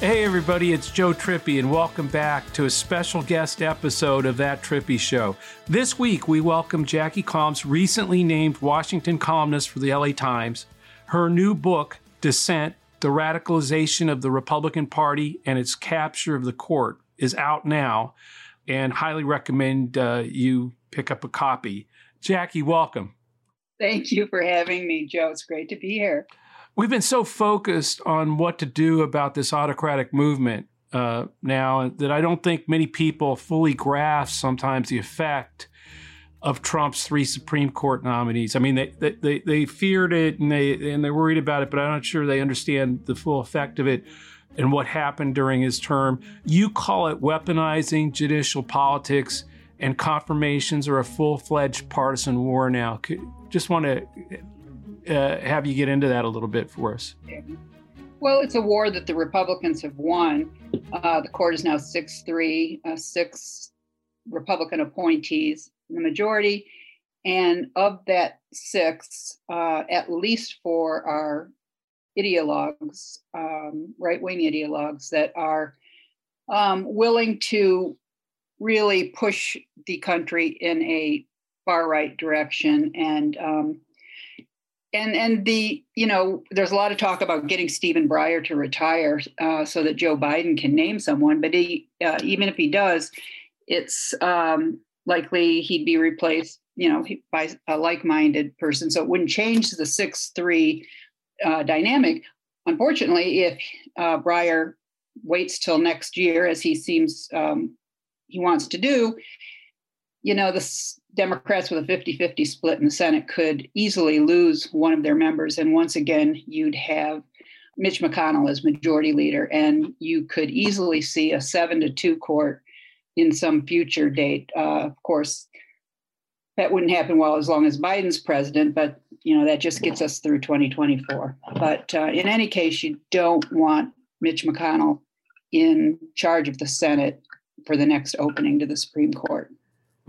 Hey, everybody, it's Joe Trippi, and welcome back to a special guest episode of That Trippi Show. This week, we welcome Jackie Calmes, recently named Washington columnist for the LA Times. Her new book, Dissent The Radicalization of the Republican Party and Its Capture of the Court, is out now, and highly recommend uh, you pick up a copy. Jackie, welcome. Thank you for having me, Joe. It's great to be here we've been so focused on what to do about this autocratic movement uh, now that I don't think many people fully grasp sometimes the effect of Trump's three Supreme Court nominees. I mean, they they, they feared it and they and they're worried about it, but I'm not sure they understand the full effect of it and what happened during his term. You call it weaponizing judicial politics, and confirmations are a full fledged partisan war now. Just want to uh, have you get into that a little bit for us. Well, it's a war that the Republicans have won. Uh, the court is now 6 3, uh, six Republican appointees in the majority. And of that six, uh, at least four are ideologues, um, right wing ideologues that are um, willing to really push the country in a far right direction and um, and and the you know there's a lot of talk about getting Stephen Breyer to retire uh, so that Joe Biden can name someone, but he uh, even if he does, it's um, likely he'd be replaced you know by a like-minded person, so it wouldn't change the six three uh, dynamic. Unfortunately, if uh, Breyer waits till next year, as he seems um, he wants to do, you know, the Democrats with a 50 50 split in the Senate could easily lose one of their members. And once again, you'd have Mitch McConnell as majority leader, and you could easily see a seven to two court in some future date. Uh, of course, that wouldn't happen well as long as Biden's president, but you know that just gets us through 2024. But uh, in any case, you don't want Mitch McConnell in charge of the Senate for the next opening to the Supreme Court.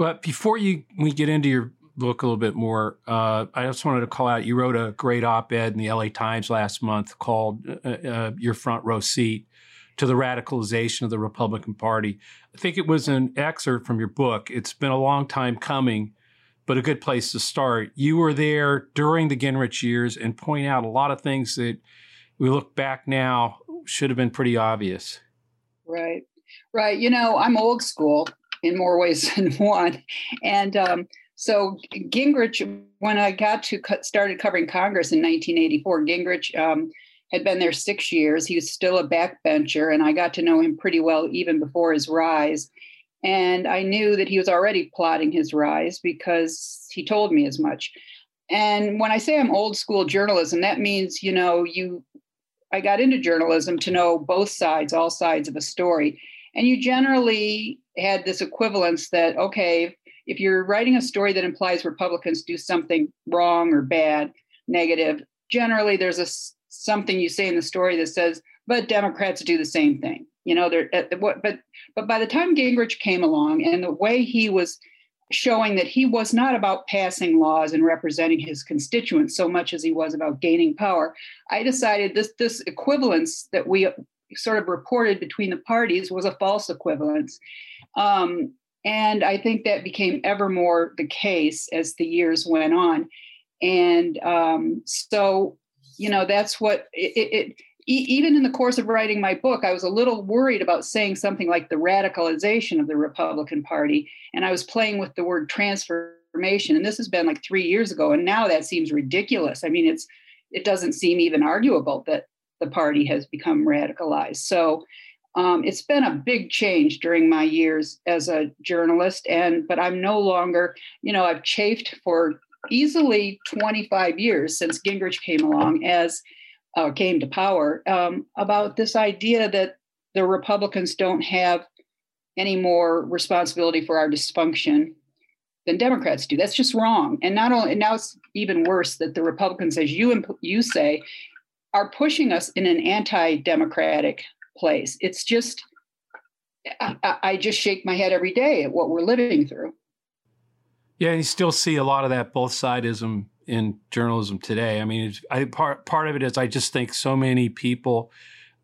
But before you we get into your book a little bit more, uh, I just wanted to call out. You wrote a great op-ed in the LA Times last month called uh, uh, "Your Front Row Seat." To the radicalization of the Republican Party. I think it was an excerpt from your book. It's been a long time coming, but a good place to start. You were there during the Gingrich years and point out a lot of things that we look back now should have been pretty obvious. Right. Right. You know, I'm old school in more ways than one. And um, so Gingrich, when I got to started covering Congress in 1984, Gingrich um, had been there six years. He was still a backbencher, and I got to know him pretty well even before his rise. And I knew that he was already plotting his rise because he told me as much. And when I say I'm old school journalism, that means, you know, you I got into journalism to know both sides, all sides of a story. And you generally had this equivalence that, okay, if you're writing a story that implies Republicans do something wrong or bad, negative, generally there's a something you say in the story that says, but Democrats do the same thing. You know, they're at what, but but by the time Gingrich came along and the way he was showing that he was not about passing laws and representing his constituents so much as he was about gaining power, I decided this this equivalence that we sort of reported between the parties was a false equivalence. Um, and I think that became ever more the case as the years went on. And um, so, you know, that's what it, it, it even in the course of writing my book, I was a little worried about saying something like the radicalization of the Republican Party. And I was playing with the word transformation. And this has been like three years ago. And now that seems ridiculous. I mean, it's it doesn't seem even arguable that the party has become radicalized. So Um, it's been a big change during my years as a journalist, and but I'm no longer, you know, I've chafed for easily 25 years since Gingrich came along as uh, came to power um, about this idea that the Republicans don't have any more responsibility for our dysfunction than Democrats do. That's just wrong. And not only and now it's even worse that the Republicans, as you you say, are pushing us in an anti-democratic place. It's just I, I just shake my head every day at what we're living through. Yeah, you still see a lot of that both sidism in journalism today. I mean, I, part part of it is I just think so many people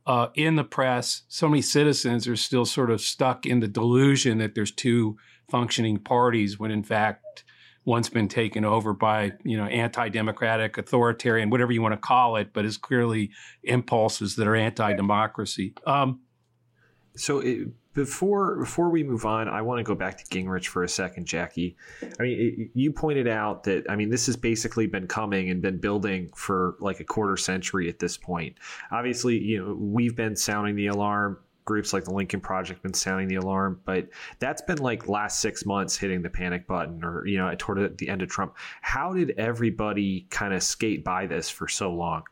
uh, in the press, so many citizens are still sort of stuck in the delusion that there's two functioning parties when in fact one's been taken over by you know anti-democratic authoritarian whatever you want to call it but is clearly impulses that are anti-democracy um, so it, before before we move on, I want to go back to Gingrich for a second, Jackie. I mean, it, you pointed out that I mean this has basically been coming and been building for like a quarter century at this point. Obviously, you know we've been sounding the alarm. Groups like the Lincoln Project been sounding the alarm, but that's been like last six months hitting the panic button, or you know, toward the end of Trump. How did everybody kind of skate by this for so long?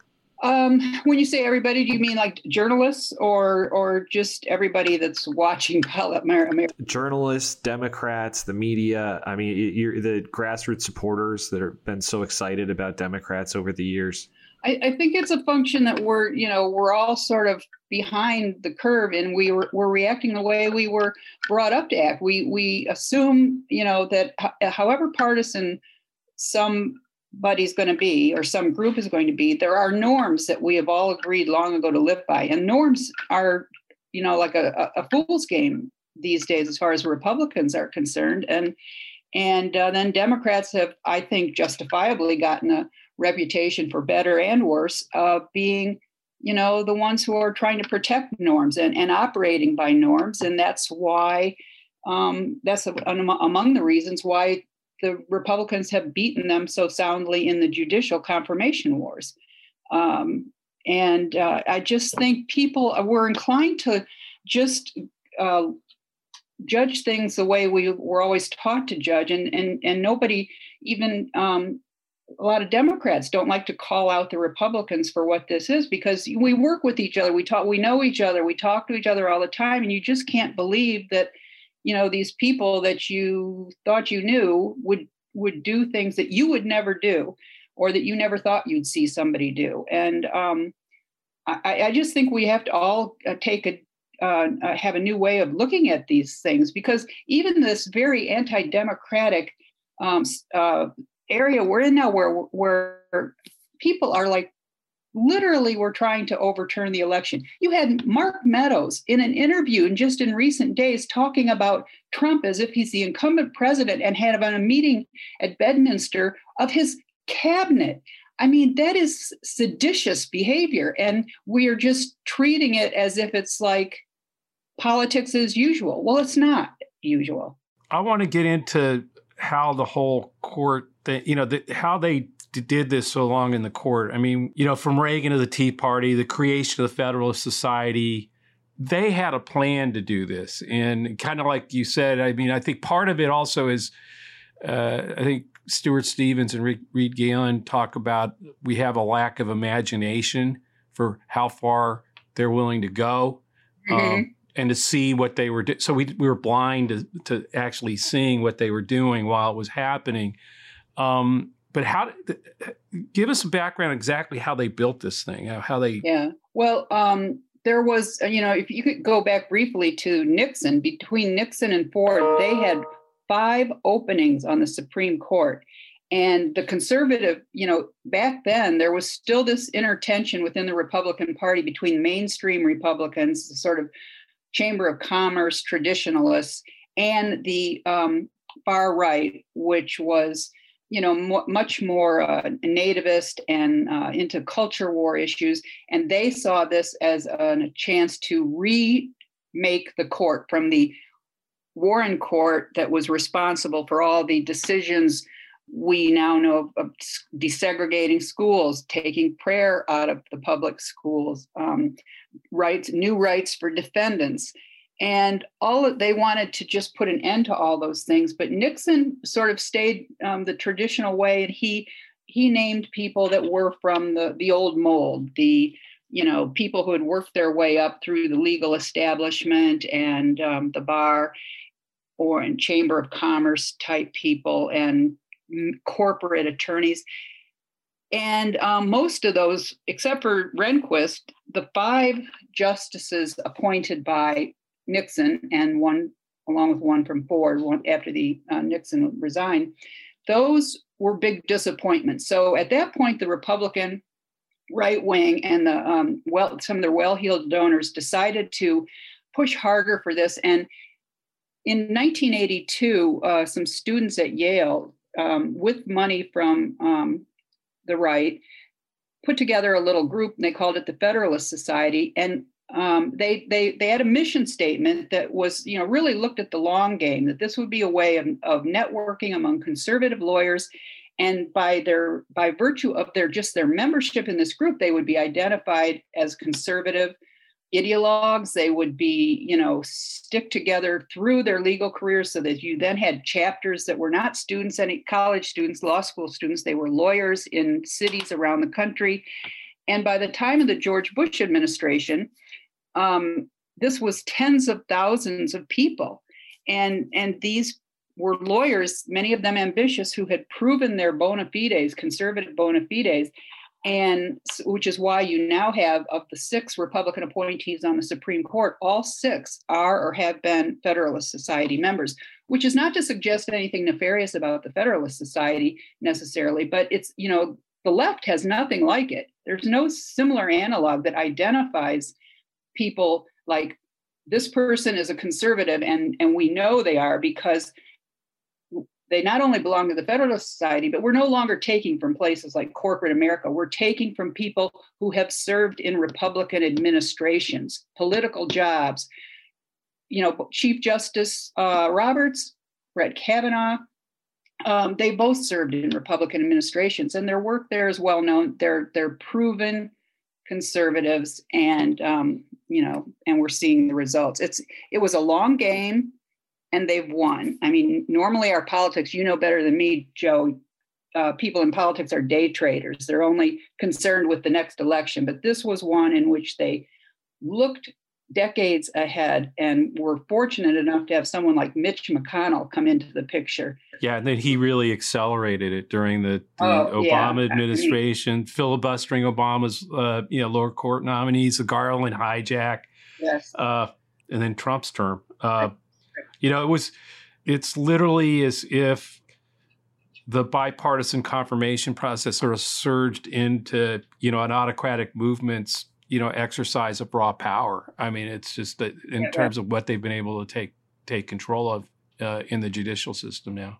Um, when you say everybody, do you mean like journalists or or just everybody that's watching America? Journalists, Democrats, the media. I mean, you're the grassroots supporters that have been so excited about Democrats over the years. I, I, think it's a function that we're you know we're all sort of behind the curve and we were, we're reacting the way we were brought up to act. We we assume you know that however partisan somebody's going to be or some group is going to be there are norms that we have all agreed long ago to live by and norms are you know like a, a fool's game these days as far as republicans are concerned and and uh, then democrats have i think justifiably gotten a reputation for better and worse of being you know the ones who are trying to protect norms and, and operating by norms and that's why um, that's a, among the reasons why the Republicans have beaten them so soundly in the judicial confirmation wars. Um, and uh, I just think people were inclined to just uh, judge things the way we were always taught to judge, and and and nobody even um, a lot of Democrats don't like to call out the Republicans for what this is because we work with each other, we talk, we know each other, we talk to each other all the time, and you just can't believe that you know these people that you thought you knew would would do things that you would never do or that you never thought you'd see somebody do. And um, I, I, just think we have to all uh, take a uh, uh, have a new way of looking at these things because even this very anti-democratic um, uh, area we're in now where where people are like literally were trying to overturn the election. You had Mark Meadows in an interview and just in recent days talking about Trump as if he's the incumbent president and had a meeting at Bedminster of his cabinet. I mean, that is seditious behavior. And we are just treating it as if it's like politics as usual. Well, it's not usual. I want to get into how the whole court, you know, the, how they did this so long in the court. I mean, you know, from Reagan to the Tea Party, the creation of the Federalist Society, they had a plan to do this. And kind of like you said, I mean, I think part of it also is, uh, I think Stuart Stevens and Reed Galen talk about we have a lack of imagination for how far they're willing to go. Mm-hmm. Um, and to see what they were doing. So we, we were blind to, to actually seeing what they were doing while it was happening. Um, but how give us a background exactly how they built this thing how they yeah. Well um, there was you know if you could go back briefly to nixon between nixon and ford they had five openings on the supreme court. And the conservative you know back then there was still this inner tension within the republican party between mainstream republicans the sort of chamber of commerce traditionalists and the um, far right which was you know, much more uh, nativist and uh, into culture war issues. And they saw this as a chance to remake the court from the Warren court that was responsible for all the decisions we now know of desegregating schools, taking prayer out of the public schools, um, rights, new rights for defendants. And all they wanted to just put an end to all those things. But Nixon sort of stayed um, the traditional way, and he he named people that were from the the old mold, the you know people who had worked their way up through the legal establishment and um, the bar, or in chamber of commerce type people and corporate attorneys. And um, most of those, except for Rehnquist, the five justices appointed by Nixon and one, along with one from Ford, one after the uh, Nixon resigned, those were big disappointments. So at that point, the Republican right wing and the um, well, some of their well-heeled donors decided to push harder for this. And in 1982, uh, some students at Yale, um, with money from um, the right, put together a little group, and they called it the Federalist Society. And um, they they they had a mission statement that was you know really looked at the long game that this would be a way of, of networking among conservative lawyers. And by their by virtue of their just their membership in this group they would be identified as conservative ideologues. They would be you know stick together through their legal careers so that you then had chapters that were not students any college students law school students. They were lawyers in cities around the country. And by the time of the george bush administration um, this was tens of thousands of people. And and these were lawyers many of them ambitious who had proven their bona fides conservative bona fides. And which is why you now have of the six republican appointees on the supreme court all six are or have been federalist society members which is not to suggest anything nefarious about the federalist society necessarily but it's you know the left has nothing like it. There's no similar analog that identifies people like this person is a conservative and and we know they are because they not only belong to the Federalist Society, but we're no longer taking from places like corporate America. We're taking from people who have served in Republican administrations, political jobs. You know, Chief Justice uh, Roberts, Brett Kavanaugh, um, they both served in Republican administrations, and their work there is well known. They're they're proven conservatives, and um, you know, and we're seeing the results. It's it was a long game and they've won. I mean, normally our politics, you know better than me, Joe. Uh, people in politics are day traders. They're only concerned with the next election. But this was one in which they looked decades ahead and we were fortunate enough to have someone like Mitch McConnell come into the picture. Yeah, and then he really accelerated it during the, the oh, Obama yeah. administration, I mean, filibustering Obama's uh, you know lower court nominees, the Garland hijack. Yes. Uh, and then Trump's term. Uh, you know, it was it's literally as if the bipartisan confirmation process sort of surged into you know an autocratic movement's you know exercise of raw power. I mean, it's just that in yeah, terms of what they've been able to take take control of uh, in the judicial system now.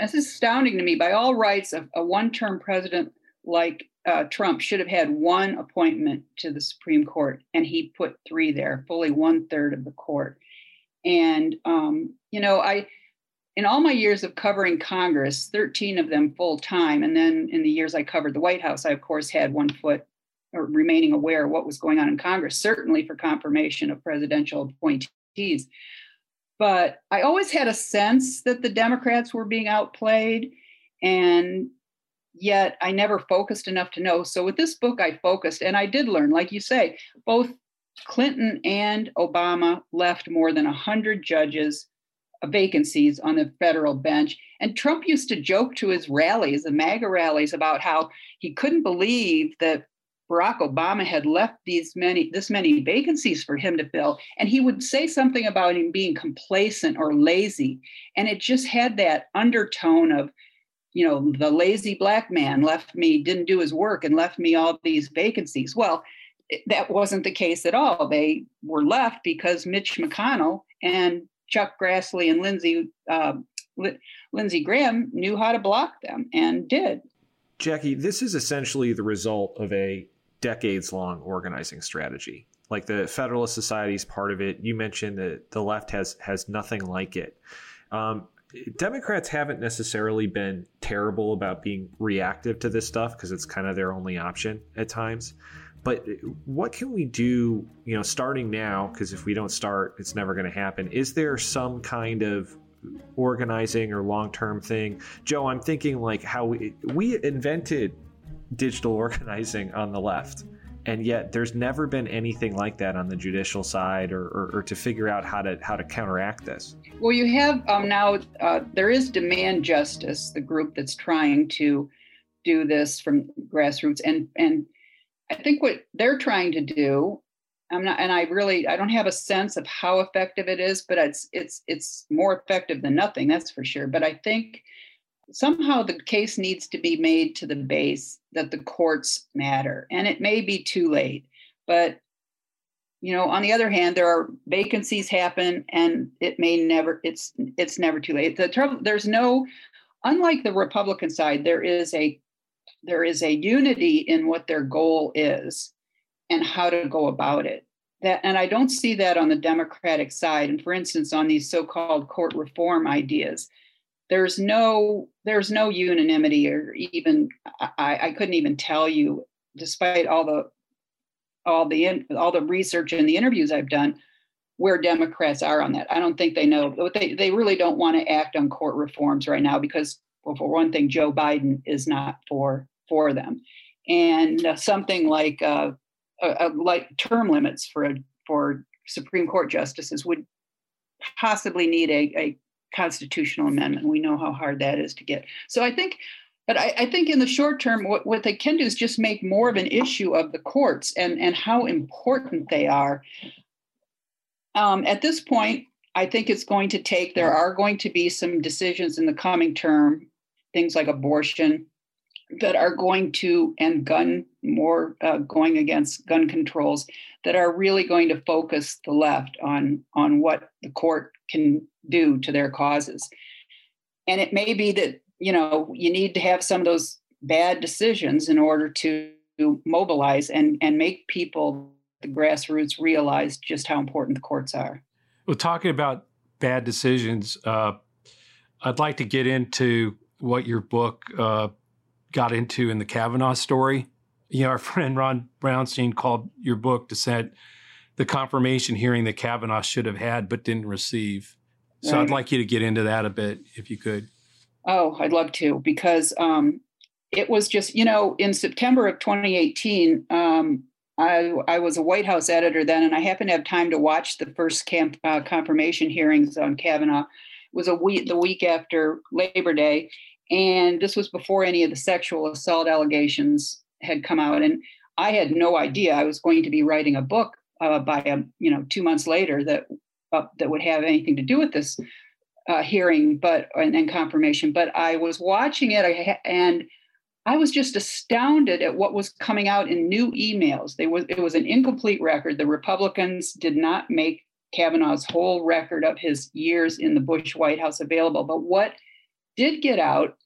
This is astounding to me. By all rights, a, a one-term president like uh, Trump should have had one appointment to the Supreme Court, and he put three there, fully one third of the court. And, um, you know, I, in all my years of covering Congress, 13 of them full time, and then in the years I covered the White House, I, of course, had one foot or remaining aware of what was going on in Congress, certainly for confirmation of presidential appointees. But I always had a sense that the Democrats were being outplayed. And yet I never focused enough to know. So with this book, I focused and I did learn, like you say, both Clinton and Obama left more than 100 judges uh, vacancies on the federal bench. And Trump used to joke to his rallies, the MAGA rallies, about how he couldn't believe that Barack Obama had left these many this many vacancies for him to fill and he would say something about him being complacent or lazy and it just had that undertone of you know the lazy black man left me didn't do his work and left me all these vacancies well that wasn't the case at all. They were left because Mitch McConnell and Chuck Grassley and Lindsey uh, Lindsey Graham knew how to block them and did. Jackie, this is essentially the result of a decades long organizing strategy. Like the Federalist Society is part of it. You mentioned that the left has has nothing like it. Um, Democrats haven't necessarily been terrible about being reactive to this stuff because it's kind of their only option at times. but what can we do, you know, starting now? Because if we don't start, it's never going to happen. Is there some kind of organizing or long term thing? Joe, I'm thinking like how we, we invented digital organizing on the left. And yet, there's never been anything like that on the judicial side, or, or, or to figure out how to how to counteract this. Well, you have um, now. Uh, there is Demand Justice, the group that's trying to do this from grassroots, and and I think what they're trying to do, I'm not, and I really, I don't have a sense of how effective it is, but it's, it's, it's more effective than nothing, that's for sure. But I think somehow the case needs to be made to the base that the courts matter, and it may be too late, but you know on the other hand there are vacancies happen and it may never it's it's never too late. The trouble there's no unlike the republican side there is a there is a unity in what their goal is and how to go about it. That and i don't see that on the democratic side and for instance on these so-called court reform ideas there's no there's no unanimity or even i, I couldn't even tell you despite all the all the all the research and the interviews i've done where democrats are on that. I don't think they know they, they really don't want to act on court reforms right now because well, for one thing joe biden is not for for them, and uh, something like uh, like term limits for for Supreme Court justices would possibly need a, a constitutional amendment. We know how hard that is to get. So I think but I, I, think in the short term, what, what they can do is just make more of an issue of the courts and, and how important they are. Um, at this point, I think it's going to take, there are going to be some decisions in the coming term, things like abortion, that are going to and gun more uh, going against gun controls that are really going to focus the left on on what the court can do to their causes and it may be that you know you need to have some of those bad decisions in order to mobilize and and make people the grassroots realize just how important the courts are well talking about bad decisions uh, i'd like to get into what your book uh, got into in the Kavanaugh story. You know, our friend Ron Brownstein called your book Dissent the confirmation hearing that Kavanaugh should have had but didn't receive. So right. I'd like you to get into that a bit if you could. Oh, I'd love to because um, it was just, you know, in September of 2018, um, I, I, was a White House editor then, and I happened to have time to watch the first camp, uh, confirmation hearings on Kavanaugh. It was a week, the week after Labor Day, and this was before any of the sexual assault allegations had come out. And I had no idea I was going to be writing a book uh, by a, you know two months later that uh, that would have anything to do with this uh, hearing, but and, and, confirmation. But I was watching it, and I was just astounded at what was coming out in new emails. They was it was an incomplete record. The Republicans did not make Kavanaugh's whole record of his years in the Bush White House available, but what did get out,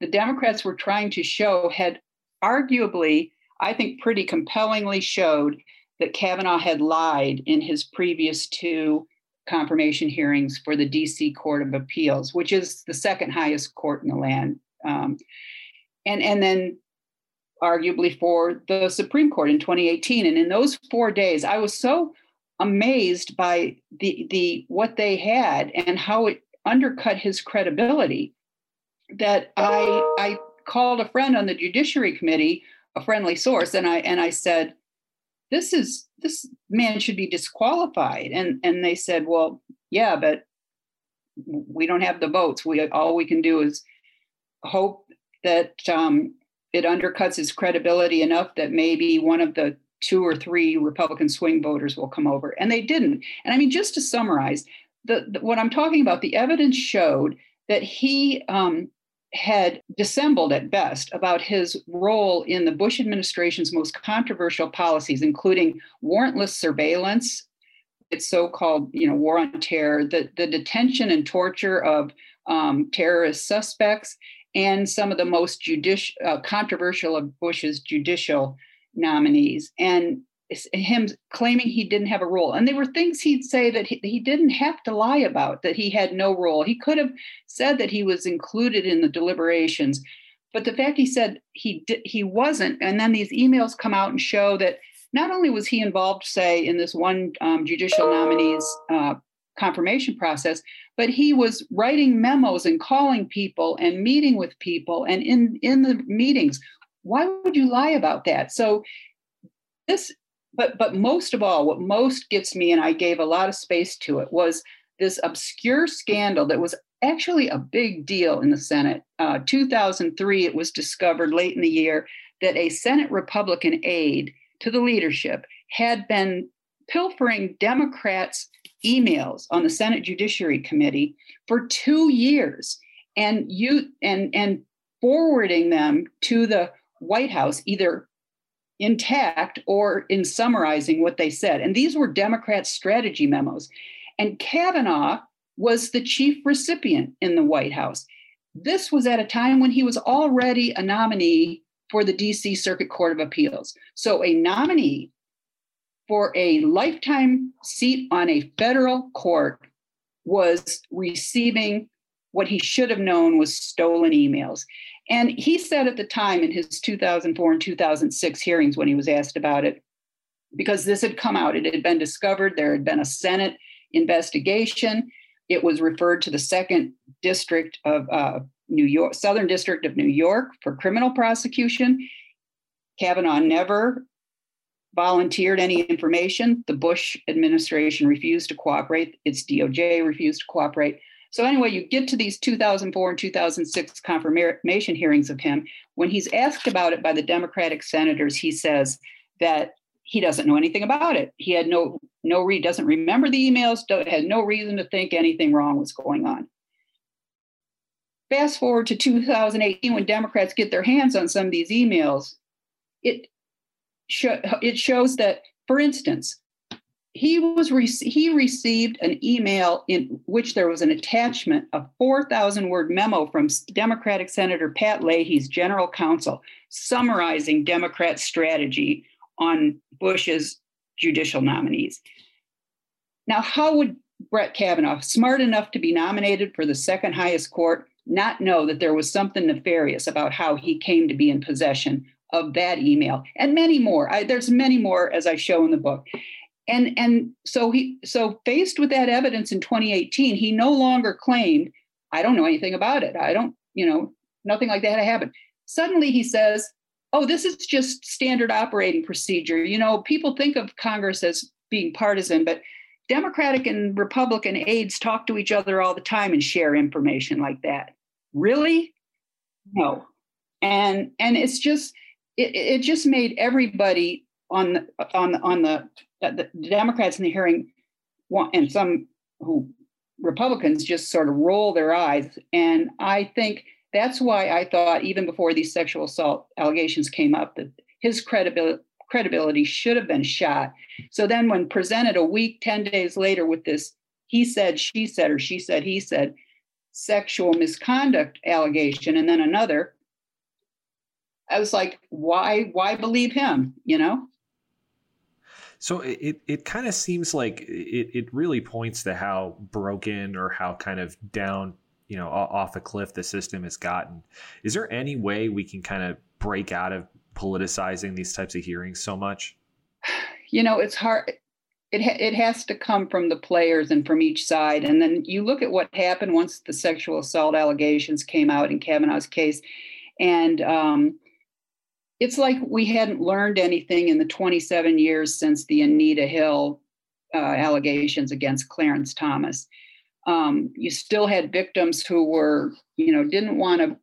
the Democrats were trying to show had arguably, I think, pretty compellingly showed that Kavanaugh had lied in his previous two confirmation hearings for the DC Court of Appeals, which is the second highest court in the land. Um, and, and then arguably for the Supreme Court in 2018. And in those four days, I was so amazed by the the what they had and how it undercut his credibility that I I called a friend on the Judiciary Committee, a friendly source, and I and I said, "This is this man should be disqualified." And and they said, "Well, yeah, but we don't have the votes. We all we can do is hope that um, it undercuts his credibility enough that maybe one of the two or three Republican swing voters will come over." And they didn't. And I mean, just to summarize, the, the what I'm talking about, the evidence showed that he um, had dissembled at best about his role in the Bush administration's most controversial policies, including warrantless surveillance, its so-called, you know, war on terror, the, the detention and torture of um, terrorist suspects, and some of the most judici- uh, controversial of Bush's judicial nominees. And him claiming he didn't have a role. And there were things he'd say that he, he, didn't have to lie about, that he had no role. He could have said that he was included in the deliberations. But the fact he said he he wasn't, and then these emails come out and show that not only was he involved, say, in this one um, judicial nominee's uh, confirmation process, but he was writing memos and calling people and meeting with people. And in, in the meetings, why would you lie about that? So this, but but most of all, what most gets me, and I gave a lot of space to it, was this obscure scandal that was actually a big deal in the Senate. Uh, 2003, it was discovered late in the year that a Senate Republican aide to the leadership had been pilfering Democrats' emails on the Senate Judiciary Committee for two years and you and and forwarding them to the White House either intact or in summarizing what they said. And these were Democrat strategy memos. And Kavanaugh was the chief recipient in the White House. This was at a time when he was already a nominee for the DC Circuit Court of Appeals. So, a nominee for a lifetime seat on a federal court was receiving what he should have known was stolen emails. And he said at the time in his 2004 and 2006 hearings when he was asked about it, because this had come out, it had been discovered, there had been a Senate investigation. It was referred to the second district of uh, New York, Southern District of New York for criminal prosecution. Kavanaugh never volunteered any information. The Bush administration refused to cooperate. Its DOJ refused to cooperate. So, anyway, you get to these 2004 and 2006 confirmation hearings of him. When he's asked about it by the Democratic senators, he says that he doesn't know anything about it. He had no no re doesn't remember the emails, had no reason to think anything wrong was going on. Fast forward to 2018 when Democrats get their hands on some of these emails, it it shows that, for instance, he was re- he received an email in which there was an attachment, a 4,000 word memo from Democratic Senator Pat Leahy's general counsel summarizing Democrat strategy on Bush's judicial nominees. Now, how would Brett Kavanaugh, smart enough to be nominated for the second highest court, not know that there was something nefarious about how he came to be in possession of that email and many more. I, there's many more as I show in the book. And and so he so faced with that evidence in 2018, he no longer claimed, I don't know anything about it. I don't, you know, nothing like that happened. Suddenly he says, oh, this is just standard operating procedure. You know, people think of Congress as being partisan, but Democratic and Republican aides talk to each other all the time and share information like that. Really? No. And and it's just it, it just made everybody on the, on the, on the, Uh, the Democrats in the hearing want, and some who Republicans just sort of roll their eyes. And I think that's why I thought even before these sexual assault allegations came up that his credibility credibility should have been shot. So then when presented a week, 10 days later with this he said, she said, or she said, he said sexual misconduct allegation, and then another, I was like, why, why believe him? You know? So it, it kind of seems like it, it really points to how broken or how kind of down, you know, off a cliff the system has gotten. Is there any way we can kind of break out of politicizing these types of hearings so much? You know, it's hard. It, it has to come from the players and from each side. And then you look at what happened once the sexual assault allegations came out in Kavanaugh's case. And, um, it's like we hadn't learned anything in the 27 years since the Anita Hill uh, allegations against Clarence Thomas. Um, you still had victims who were, you know, didn't want to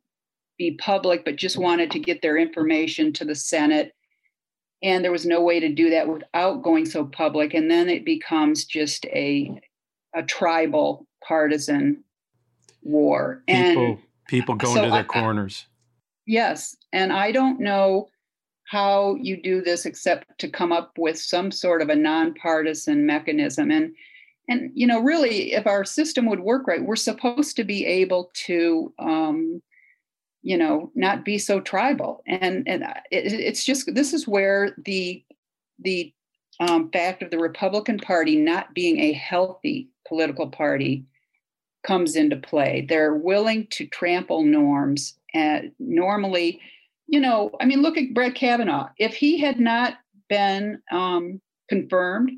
be public, but just wanted to get their information to the Senate. And there was no way to do that without going so public. And then it becomes just a, a tribal partisan war. People, and people going so to their I, corners. Yes. And I don't know how you do this except to come up with some sort of a nonpartisan mechanism. And and you know, really, if our system would work right, we're supposed to be able to um, you know, not be so tribal. And and it, it's just this is where the the um, fact of the Republican Party not being a healthy political party comes into play. They're willing to trample norms and normally, you know, I mean, look at Brett Kavanaugh. If he had not been um, confirmed.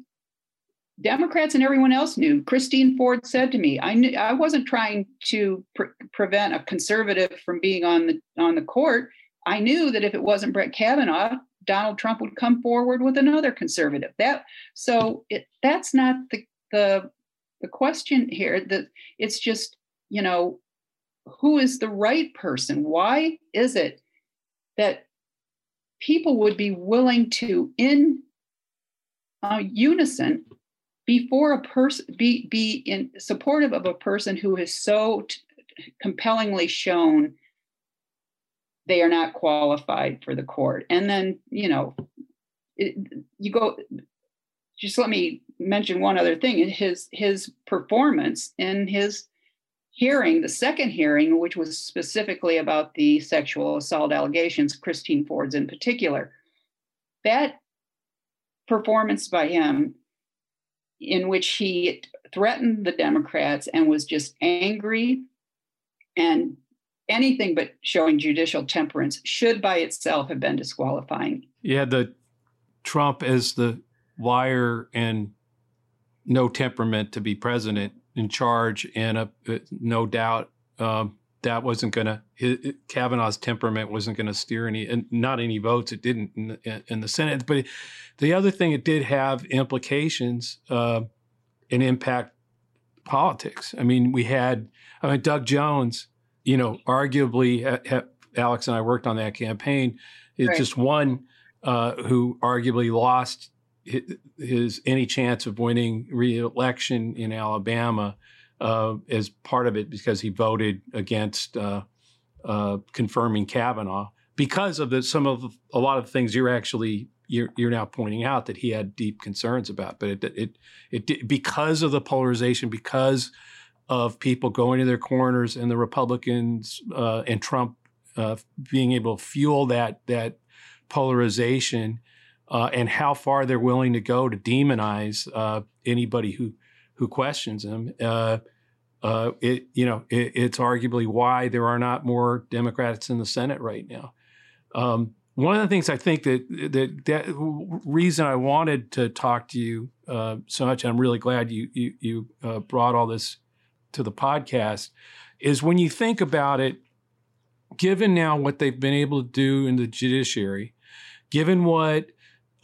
Democrats and everyone else knew. Christine Ford said to me, "I knew I wasn't trying to pre- prevent a conservative from being on the on the court. I knew that if it wasn't Brett Kavanaugh, Donald Trump would come forward with another conservative. That so it, that's not the the the question here. That it's just you know who is the right person? Why is it that people would be willing to in uh, unison before a person be be in supportive of a person who has so t- compellingly shown they are not qualified for the court and then you know it, you go just let me mention one other thing his his performance in his hearing the second hearing which was specifically about the sexual assault allegations christine ford's in particular that performance by him in which he threatened the democrats and was just angry and anything but showing judicial temperance should by itself have been disqualifying. Yeah, the Trump as the wire and no temperament to be president in charge, and a, uh, no doubt um, that wasn't going to Kavanaugh's temperament wasn't going to steer any, and not any votes. It didn't in the, in the Senate, but the other thing it did have implications uh, and impact politics. I mean, we had I mean Doug Jones you know, arguably, Alex and I worked on that campaign. It's right. just one uh, who arguably lost his, any chance of winning re-election in Alabama uh, as part of it because he voted against uh, uh confirming Kavanaugh because of the, some of a lot of things you're actually you're, you're now pointing out that he had deep concerns about. But it it it because of the polarization because of people going to their corners and the Republicans uh, and Trump uh, being able to fuel that that polarization uh, and how far they're willing to go to demonize uh, anybody who who questions them. Uh, uh, it you know it, it's arguably why there are not more Democrats in the Senate right now. Um, one of the things I think that that that reason I wanted to talk to you so much, I'm really glad you you, you brought all this to the podcast is when you think about it, given now what they've been able to do in the judiciary, given what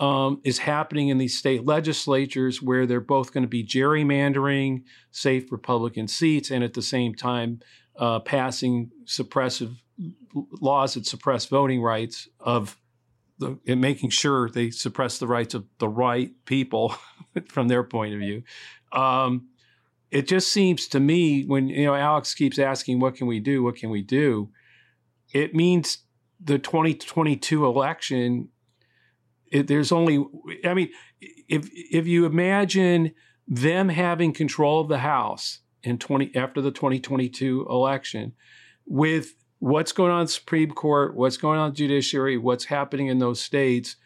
um, is happening in these state legislatures where they're both going to be gerrymandering safe Republican seats and at the same time uh, passing suppressive laws that suppress voting rights of the, and making sure they suppress the rights of the right people from their point of view. Um, it just seems to me when you know Alex keeps asking, "What can we do? What can we do?" It means the 2022 election. It, there's only, I mean, if if you imagine them having control of the House in 20 after the 2022 election, with what's going on in the Supreme Court, what's going on in the judiciary, what's happening in those states,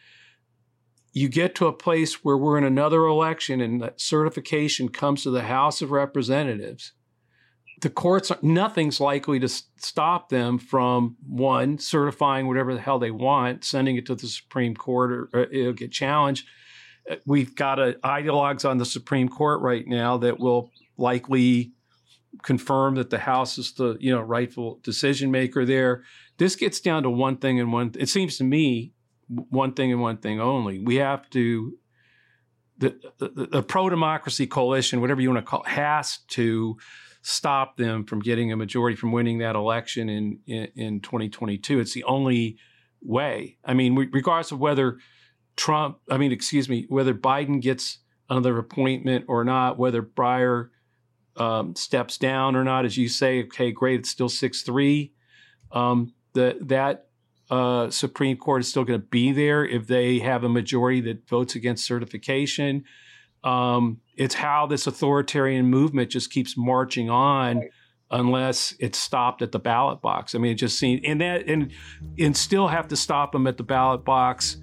you get to a place where we're in another election and that certification comes to the House of Representatives, the courts, nothing's likely to stop them from one, certifying whatever the hell they want, sending it to the Supreme Court, or, or it'll get challenged. Uh, we've got a, ideologues on the Supreme Court right now that will likely confirm that the House is the you know rightful decision maker there. This gets down to one thing and one. It seems to me one thing and one thing only. We have to the, the, the pro democracy coalition, whatever you want to call, it, has to stop them from getting a majority from winning that election in, in, in 2022. It's the only way. I mean, regardless of whether Trump, I mean, excuse me, whether Biden gets another appointment or not, whether Breyer um, steps down or not, as you say, okay, great, it's still six three. Um, the, that uh, Supreme Court is still going to be there if they have a majority that votes against certification. Um, it's how this authoritarian movement just keeps marching on right. unless it's stopped at the ballot box. I mean, it just seems and that and and still have to stop them at the ballot box,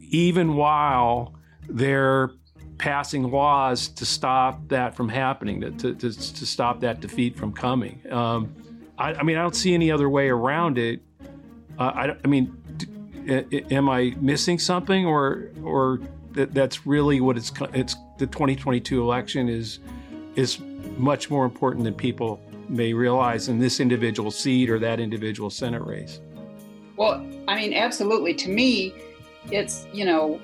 even while they're passing laws to stop that from happening, to to, to, to stop that defeat from coming. Um, I, I mean, I don't see any other way around it uh, I, I, mean, am I missing something, or or that, that's really what it's it's the 2022 election is is much more important than people may realize in this individual seat or that individual Senate race. Well, I mean, absolutely. To me, it's you know,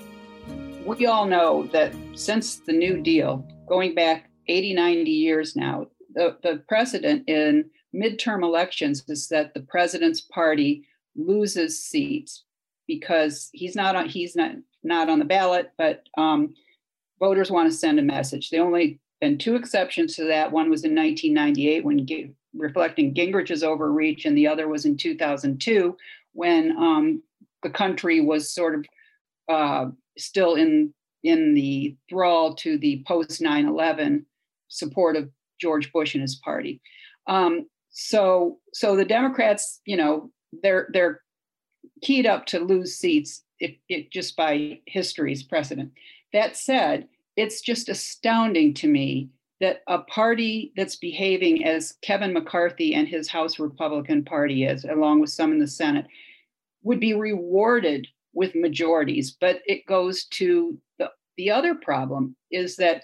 we all know that since the New Deal, going back 80, 90 years now, the, the precedent in midterm elections is that the president's party loses seats because he's not on he's not not on the ballot, but um, voters want to send a message. There only been two exceptions to that. One was in 1998 when reflecting Gingrich's overreach, and the other was in 2002 when um, the country was sort of uh, still in in the thrall to the post 9/11 support of George Bush and his party. Um, so so the Democrats, you know, they're they're keyed up to lose seats if, if just by history's precedent. That said, it's just astounding to me that a party that's behaving as Kevin McCarthy and his House Republican Party is, along with some in the Senate, would be rewarded with majorities. But it goes to the, the other problem is that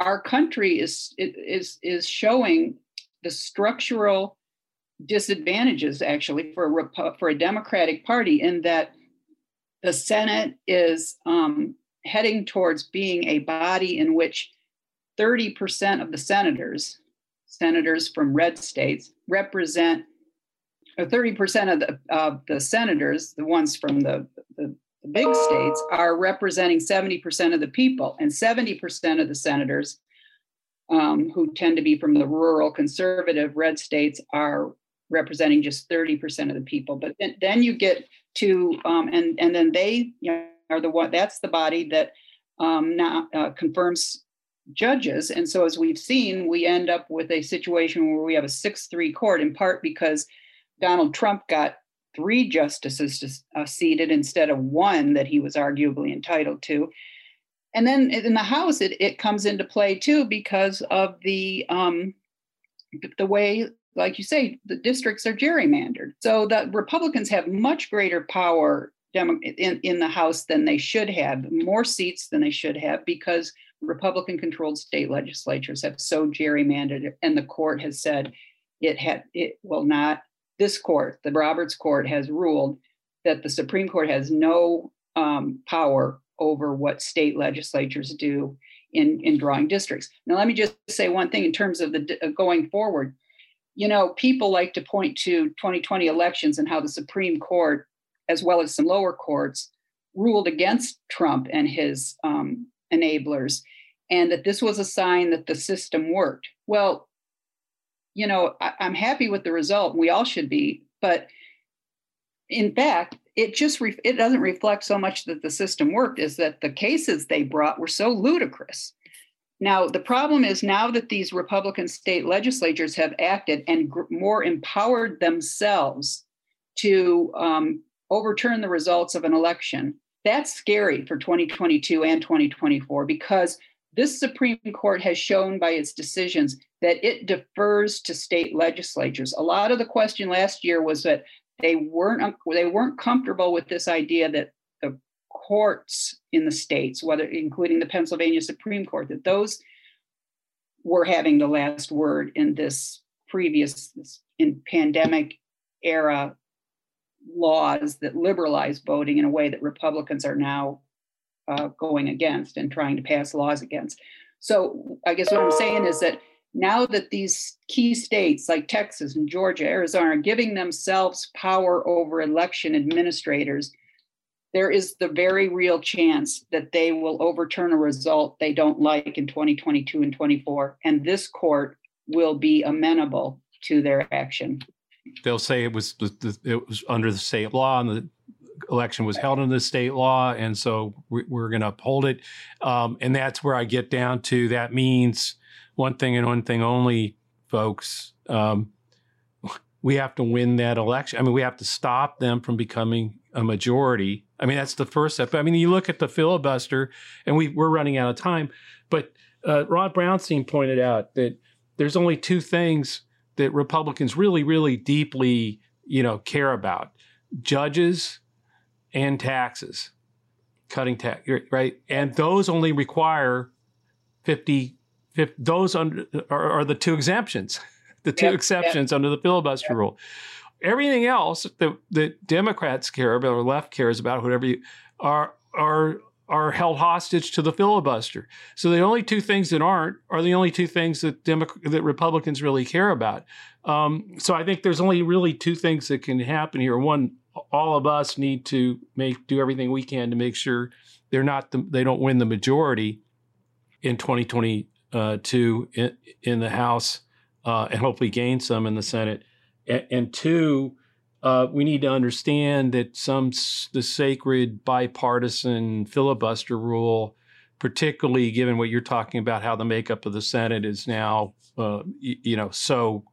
our country is is is showing the structural disadvantages actually for a for a Democratic Party in that the Senate is um, heading towards being a body in which 30% of the senators, senators from red states, represent, or 30% of the, of the senators, the ones from the, the, the big states, are representing 70% of the people, and 70% of the senators um, who tend to be from the rural conservative red states are representing just 30% of the people. But then, then you get to, um, and, and then they you know, are the one, that's the body that um, now uh, confirms judges. And so as we've seen, we end up with a situation where we have a 6-3 court in part because Donald Trump got three justices uh, seated instead of one that he was arguably entitled to and then in the house it, it comes into play too because of the um, the way like you say the districts are gerrymandered so the republicans have much greater power in, in the house than they should have more seats than they should have because republican controlled state legislatures have so gerrymandered and the court has said it had it will not this court the roberts court has ruled that the supreme court has no um, power over what state legislatures do in, in drawing districts. Now, let me just say one thing in terms of the uh, going forward. You know, people like to point to 2020 elections and how the Supreme Court, as well as some lower courts, ruled against Trump and his um, enablers, and that this was a sign that the system worked. Well, you know, I, I'm happy with the result. We all should be, but in fact, it just re- it doesn't reflect so much that the system worked is that the cases they brought were so ludicrous now the problem is now that these republican state legislatures have acted and gr- more empowered themselves to um, overturn the results of an election that's scary for 2022 and 2024 because this supreme court has shown by its decisions that it defers to state legislatures. A lot of the question last year was that they weren't they weren't comfortable with this idea that courts in the states, whether including the Pennsylvania Supreme Court, that those were having the last word in this previous in pandemic era laws that liberalize voting in a way that Republicans are now uh, going against and trying to pass laws against. So I guess what I'm saying is that now that these key states like Texas and Georgia, Arizona are giving themselves power over election administrators, there is the very real chance that they will overturn a result they don't like in 2022 and 24. And this court will be amenable to their action. They'll say it was it was under the state law and the election was held under the state law, and so we're going to uphold it. Um, and that's where I get down to that means one thing and one thing only, folks. Um, we have to win that election. I mean, we have to stop them from becoming a majority. I mean, that's the first step. I mean, you look at the filibuster, and we we're running out of time. But uh, Ron Brownstein pointed out that there's only two things that Republicans really, really deeply, you know, care about: judges and taxes, cutting tax, right? And those only require 50, 50 those under, are, are, the two exemptions, the two yep, exceptions yep. under the filibuster yep. rule. Everything else that, that Democrats care about or left cares about, whatever you are, are are held hostage to the filibuster. So the only two things that aren't are the only two things that that Republicans really care about. Um, so I think there's only really two things that can happen here. One, all of us need to make do everything we can to make sure they're not the, they don't win the majority in 2022 in, in the House uh, and hopefully gain some in the Senate. And, two, uh, we need to understand that some the sacred bipartisan filibuster rule, particularly given what you're talking about, how the makeup of the Senate is now, uh, you, you, know, so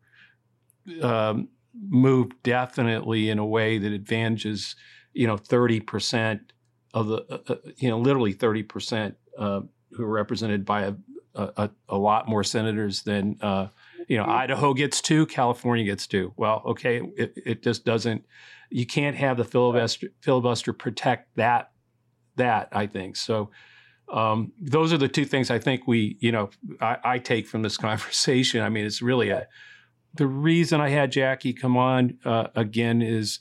um, moved definitely in a way that advantages, you know, 30 percent of the, uh, uh you know, literally 30 percent uh, who are represented by a, a, a, lot more senators than uh, you know, mm-hmm. Idaho gets two, California gets two. Well, okay, it, it just doesn't. You can't have the filibuster filibuster protect that. That I think so. Um, those are the two things I think we, you know, I, I, take from this conversation. I mean, it's really a. The reason I had Jackie come on uh, again is,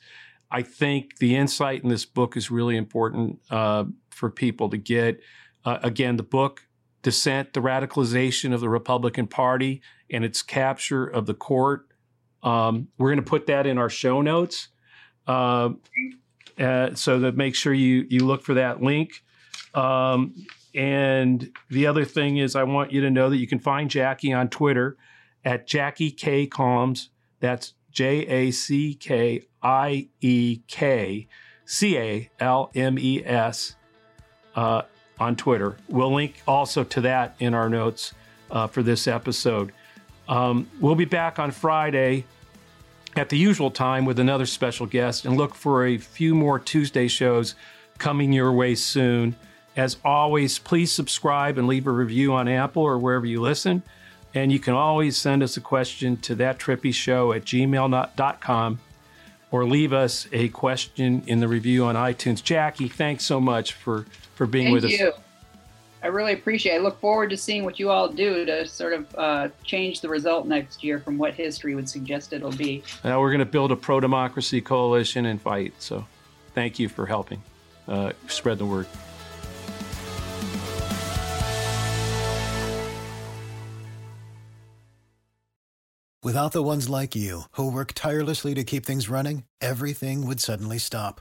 I think the insight in this book is really important uh, for people to get. Uh, again, the book dissent, the radicalization of the Republican Party, and its capture of the court. Um, we're going to put that in our show notes, uh, uh, so that make sure you you look for that link. Um, and the other thing is, I want you to know that you can find Jackie on Twitter at Jackie K Calmes. That's J A C K I E K C A L M E S. Uh, on Twitter. We'll link also to that in our notes uh, for this episode. Um, we'll be back on Friday at the usual time with another special guest and look for a few more Tuesday shows coming your way soon. As always, please subscribe and leave a review on Apple or wherever you listen. And you can always send us a question to that trippy show at gmail.com or leave us a question in the review on iTunes. Jackie, thanks so much for for being Thank with you. us. I really appreciate it. I look forward to seeing what you all do to sort of uh, change the result next year from what history would suggest it'll be. Now we're going to build a pro democracy coalition and fight. So thank you for helping uh, spread the word. Without the ones like you, who work tirelessly to keep things running, everything would suddenly stop.